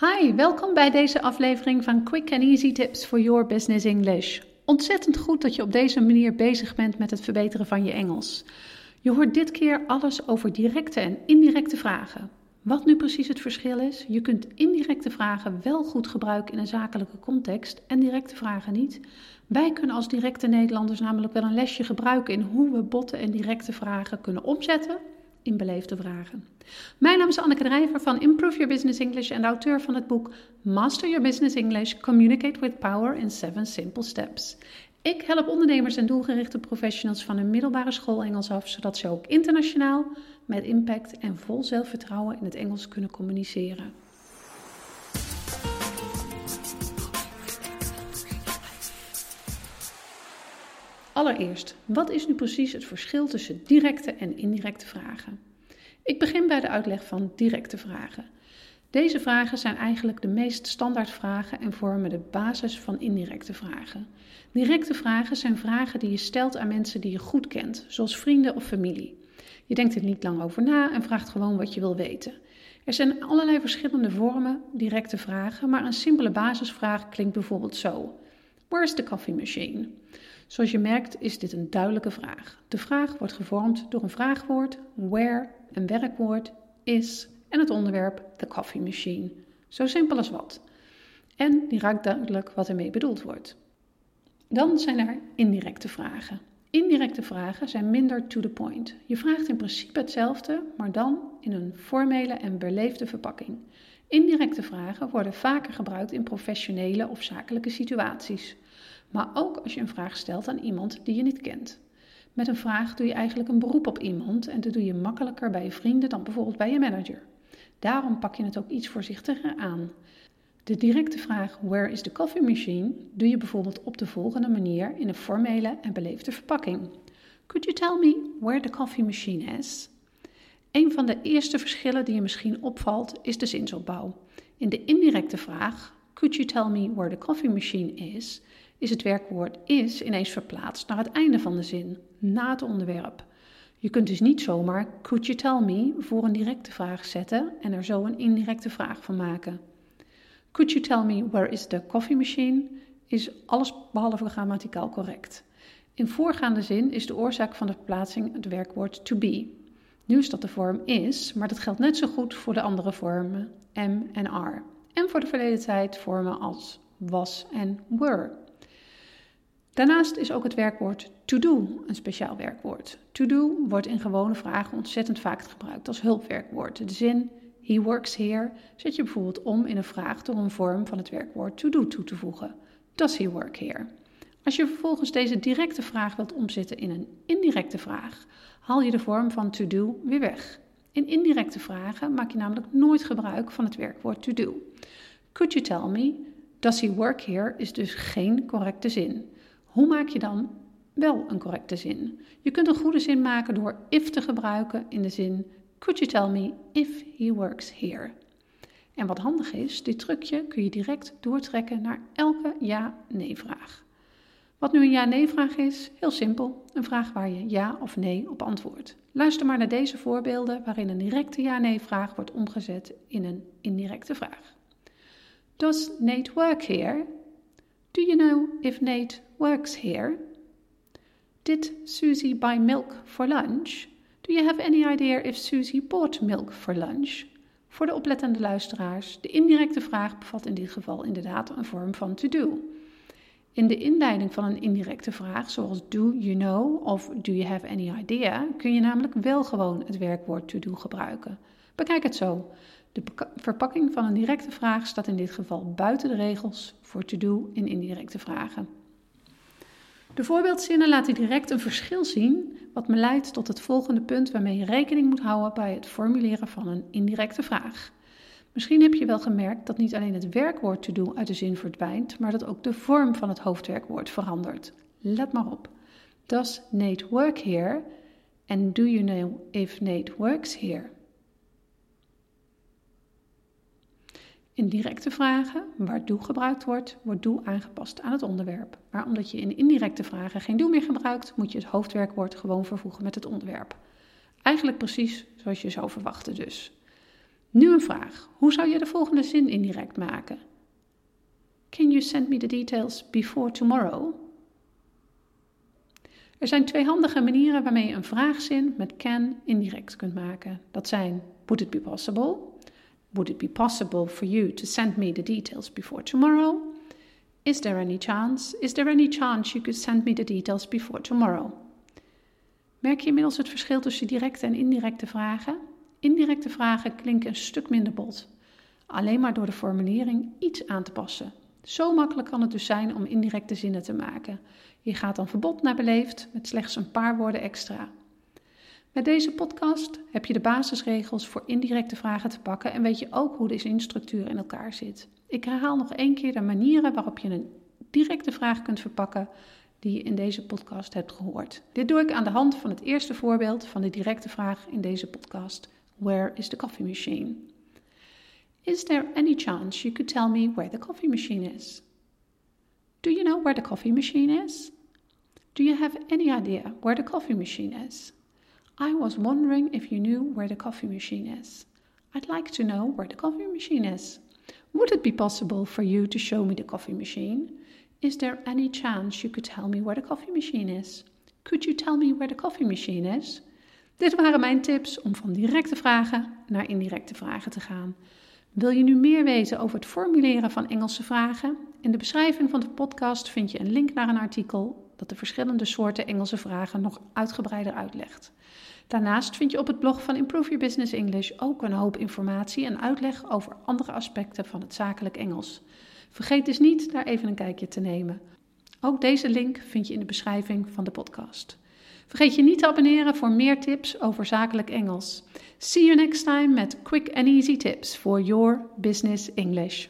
Hi, welkom bij deze aflevering van Quick and Easy Tips for Your Business English. Ontzettend goed dat je op deze manier bezig bent met het verbeteren van je Engels. Je hoort dit keer alles over directe en indirecte vragen. Wat nu precies het verschil is? Je kunt indirecte vragen wel goed gebruiken in een zakelijke context en directe vragen niet. Wij kunnen als directe Nederlanders namelijk wel een lesje gebruiken in hoe we botte en directe vragen kunnen omzetten in beleefde vragen. Mijn naam is Anneke Drijver van Improve Your Business English en auteur van het boek Master Your Business English: Communicate with Power in 7 Simple Steps. Ik help ondernemers en doelgerichte professionals van een middelbare school Engels af, zodat ze ook internationaal met impact en vol zelfvertrouwen in het Engels kunnen communiceren. Allereerst, wat is nu precies het verschil tussen directe en indirecte vragen? Ik begin bij de uitleg van directe vragen. Deze vragen zijn eigenlijk de meest standaard vragen en vormen de basis van indirecte vragen. Directe vragen zijn vragen die je stelt aan mensen die je goed kent, zoals vrienden of familie. Je denkt er niet lang over na en vraagt gewoon wat je wil weten. Er zijn allerlei verschillende vormen directe vragen, maar een simpele basisvraag klinkt bijvoorbeeld zo: Where's the coffee machine? Zoals je merkt is dit een duidelijke vraag. De vraag wordt gevormd door een vraagwoord, where, een werkwoord, is en het onderwerp the coffee machine. Zo simpel als wat. En die raakt duidelijk wat ermee bedoeld wordt. Dan zijn er indirecte vragen. Indirecte vragen zijn minder to the point. Je vraagt in principe hetzelfde, maar dan in een formele en beleefde verpakking. Indirecte vragen worden vaker gebruikt in professionele of zakelijke situaties maar ook als je een vraag stelt aan iemand die je niet kent. Met een vraag doe je eigenlijk een beroep op iemand en dat doe je makkelijker bij je vrienden dan bijvoorbeeld bij je manager. Daarom pak je het ook iets voorzichtiger aan. De directe vraag Where is the coffee machine doe je bijvoorbeeld op de volgende manier in een formele en beleefde verpakking. Could you tell me where the coffee machine is? Een van de eerste verschillen die je misschien opvalt is de zinsopbouw. In de indirecte vraag Could you tell me where the coffee machine is? Is het werkwoord is ineens verplaatst naar het einde van de zin, na het onderwerp. Je kunt dus niet zomaar could you tell me voor een directe vraag zetten en er zo een indirecte vraag van maken. Could you tell me where is the coffee machine? is alles behalve grammaticaal correct. In voorgaande zin is de oorzaak van de verplaatsing het werkwoord to be. Nu is dat de vorm is, maar dat geldt net zo goed voor de andere vormen am en are. En voor de verleden tijd vormen als was en were. Daarnaast is ook het werkwoord to do een speciaal werkwoord. To do wordt in gewone vragen ontzettend vaak gebruikt als hulpwerkwoord. De zin he works here zet je bijvoorbeeld om in een vraag door een vorm van het werkwoord to do toe te voegen. Does he work here? Als je vervolgens deze directe vraag wilt omzetten in een indirecte vraag, haal je de vorm van to do weer weg. In indirecte vragen maak je namelijk nooit gebruik van het werkwoord to do. Could you tell me? Does he work here? is dus geen correcte zin. Hoe maak je dan wel een correcte zin? Je kunt een goede zin maken door if te gebruiken in de zin Could you tell me if he works here? En wat handig is, dit trucje kun je direct doortrekken naar elke ja-nee-vraag. Wat nu een ja-nee-vraag is? Heel simpel. Een vraag waar je ja of nee op antwoordt. Luister maar naar deze voorbeelden waarin een directe ja-nee-vraag wordt omgezet in een indirecte vraag. Does Nate work here? Do you know if Nate works here? Did Susie buy milk for lunch? Do you have any idea if Susie bought milk for lunch? Voor de oplettende luisteraars, de indirecte vraag bevat in dit geval inderdaad een vorm van to do. In de inleiding van een indirecte vraag, zoals do you know of do you have any idea, kun je namelijk wel gewoon het werkwoord to do gebruiken. Bekijk het zo. De verpakking van een directe vraag staat in dit geval buiten de regels voor to do in indirecte vragen. De voorbeeldzinnen laten direct een verschil zien, wat me leidt tot het volgende punt waarmee je rekening moet houden bij het formuleren van een indirecte vraag. Misschien heb je wel gemerkt dat niet alleen het werkwoord to do uit de zin verdwijnt, maar dat ook de vorm van het hoofdwerkwoord verandert. Let maar op. Does Nate work here? En do you know if Nate works here? In directe vragen, waar do gebruikt wordt, wordt do aangepast aan het onderwerp. Maar omdat je in indirecte vragen geen do meer gebruikt, moet je het hoofdwerkwoord gewoon vervoegen met het onderwerp. Eigenlijk precies zoals je zou verwachten dus. Nu een vraag. Hoe zou je de volgende zin indirect maken? Can you send me the details before tomorrow? Er zijn twee handige manieren waarmee je een vraagzin met can indirect kunt maken. Dat zijn Would it be possible? Would it be possible for you to send me the details before tomorrow? Is there any chance? Is there any chance you could send me the details before tomorrow? Merk je inmiddels het verschil tussen directe en indirecte vragen? Indirecte vragen klinken een stuk minder bot, alleen maar door de formulering iets aan te passen. Zo makkelijk kan het dus zijn om indirecte zinnen te maken. Je gaat dan verbod naar beleefd met slechts een paar woorden extra. Met deze podcast heb je de basisregels voor indirecte vragen te pakken en weet je ook hoe de zinstructuur in elkaar zit. Ik herhaal nog één keer de manieren waarop je een directe vraag kunt verpakken die je in deze podcast hebt gehoord. Dit doe ik aan de hand van het eerste voorbeeld van de directe vraag in deze podcast. Where is the coffee machine? Is there any chance you could tell me where the coffee machine is? Do you know where the coffee machine is? Do you have any idea where the coffee machine is? I was wondering if you knew where the coffee machine is. I'd like to know where the coffee machine is. Would it be possible for you to show me the coffee machine? Is there any chance you could tell me where the coffee machine is? Could you tell me where the coffee machine is? Dit waren mijn tips om van directe vragen naar indirecte vragen te gaan. Wil je nu meer weten over het formuleren van Engelse vragen? In de beschrijving van de podcast vind je een link naar een artikel dat de verschillende soorten Engelse vragen nog uitgebreider uitlegt. Daarnaast vind je op het blog van Improve Your Business English ook een hoop informatie en uitleg over andere aspecten van het zakelijk Engels. Vergeet dus niet daar even een kijkje te nemen. Ook deze link vind je in de beschrijving van de podcast. Vergeet je niet te abonneren voor meer tips over zakelijk Engels. See you next time met quick and easy tips for your business English.